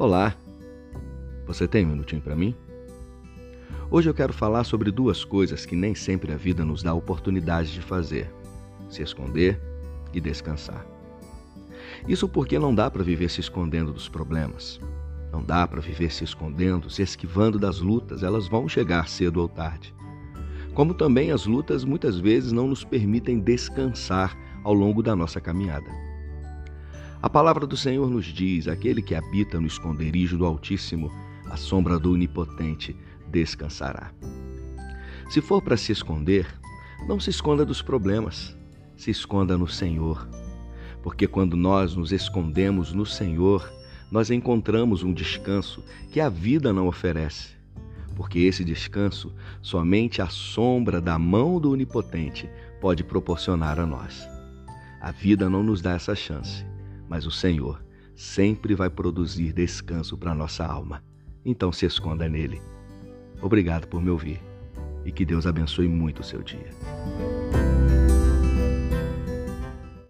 Olá, você tem um minutinho para mim? Hoje eu quero falar sobre duas coisas que nem sempre a vida nos dá oportunidade de fazer: se esconder e descansar. Isso porque não dá para viver se escondendo dos problemas. Não dá para viver se escondendo, se esquivando das lutas, elas vão chegar cedo ou tarde. Como também as lutas muitas vezes não nos permitem descansar ao longo da nossa caminhada. A palavra do Senhor nos diz: aquele que habita no esconderijo do Altíssimo, a sombra do Onipotente descansará. Se for para se esconder, não se esconda dos problemas, se esconda no Senhor. Porque quando nós nos escondemos no Senhor, nós encontramos um descanso que a vida não oferece. Porque esse descanso somente a sombra da mão do Onipotente pode proporcionar a nós. A vida não nos dá essa chance mas o Senhor sempre vai produzir descanso para nossa alma. Então se esconda nele. Obrigado por me ouvir e que Deus abençoe muito o seu dia.